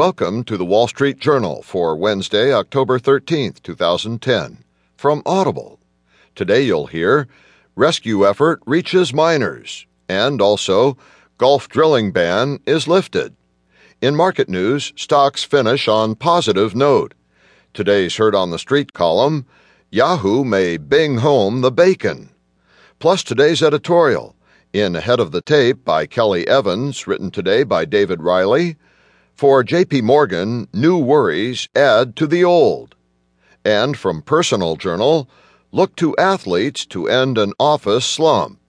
Welcome to the Wall Street Journal for Wednesday, October 13th, 2010, from Audible. Today you'll hear Rescue Effort Reaches Miners, and also Gulf Drilling Ban is Lifted. In market news, stocks finish on positive note. Today's Heard on the Street column Yahoo may bing home the bacon. Plus today's editorial in Ahead of the Tape by Kelly Evans, written today by David Reilly. For JP Morgan, new worries add to the old. And from Personal Journal, look to athletes to end an office slump.